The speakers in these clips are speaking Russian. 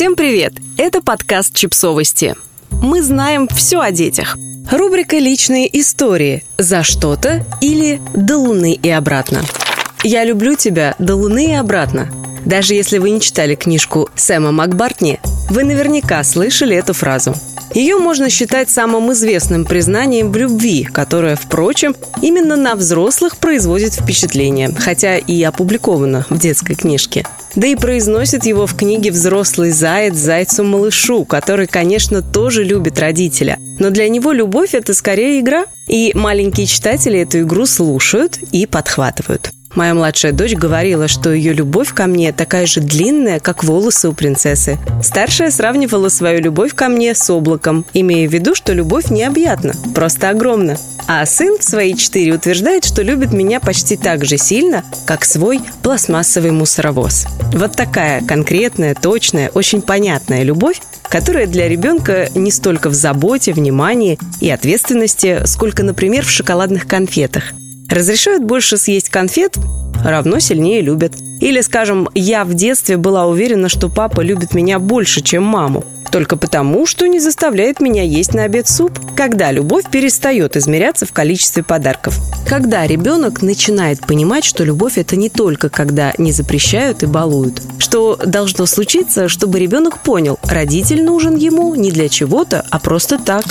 Всем привет! Это подкаст «Чипсовости». Мы знаем все о детях. Рубрика «Личные истории» «За что-то» или «До Луны и обратно». «Я люблю тебя до Луны и обратно». Даже если вы не читали книжку Сэма Макбартни, вы наверняка слышали эту фразу – ее можно считать самым известным признанием в любви, которое, впрочем, именно на взрослых производит впечатление, хотя и опубликовано в детской книжке. Да и произносит его в книге «Взрослый заяц зайцу-малышу», который, конечно, тоже любит родителя. Но для него любовь – это скорее игра. И маленькие читатели эту игру слушают и подхватывают. Моя младшая дочь говорила, что ее любовь ко мне такая же длинная, как волосы у принцессы. Старшая сравнивала свою любовь ко мне с облаком, имея в виду, что любовь необъятна, просто огромна. А сын в свои четыре утверждает, что любит меня почти так же сильно, как свой пластмассовый мусоровоз. Вот такая конкретная, точная, очень понятная любовь, которая для ребенка не столько в заботе, внимании и ответственности, сколько, например, в шоколадных конфетах. Разрешают больше съесть конфет, равно сильнее любят. Или, скажем, я в детстве была уверена, что папа любит меня больше, чем маму. Только потому, что не заставляет меня есть на обед суп. Когда любовь перестает измеряться в количестве подарков. Когда ребенок начинает понимать, что любовь это не только когда не запрещают и балуют. Что должно случиться, чтобы ребенок понял, родитель нужен ему не для чего-то, а просто так.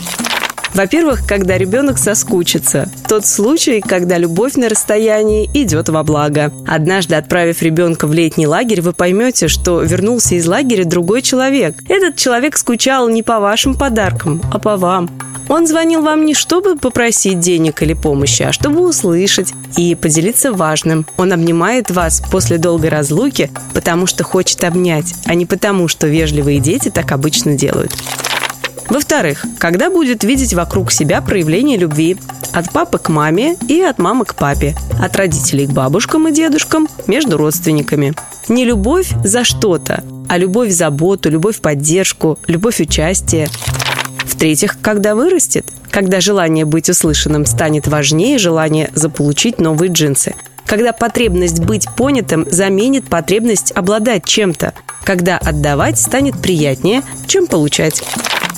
Во-первых, когда ребенок соскучится. Тот случай, когда любовь на расстоянии идет во благо. Однажды, отправив ребенка в летний лагерь, вы поймете, что вернулся из лагеря другой человек. Этот человек скучал не по вашим подаркам, а по вам. Он звонил вам не чтобы попросить денег или помощи, а чтобы услышать и поделиться важным. Он обнимает вас после долгой разлуки, потому что хочет обнять, а не потому, что вежливые дети так обычно делают. Во-вторых, когда будет видеть вокруг себя проявление любви от папы к маме и от мамы к папе, от родителей к бабушкам и дедушкам, между родственниками. Не любовь за что-то, а любовь заботу, любовь поддержку, любовь участие. В-третьих, когда вырастет, когда желание быть услышанным станет важнее желания заполучить новые джинсы, когда потребность быть понятым заменит потребность обладать чем-то, когда отдавать станет приятнее, чем получать.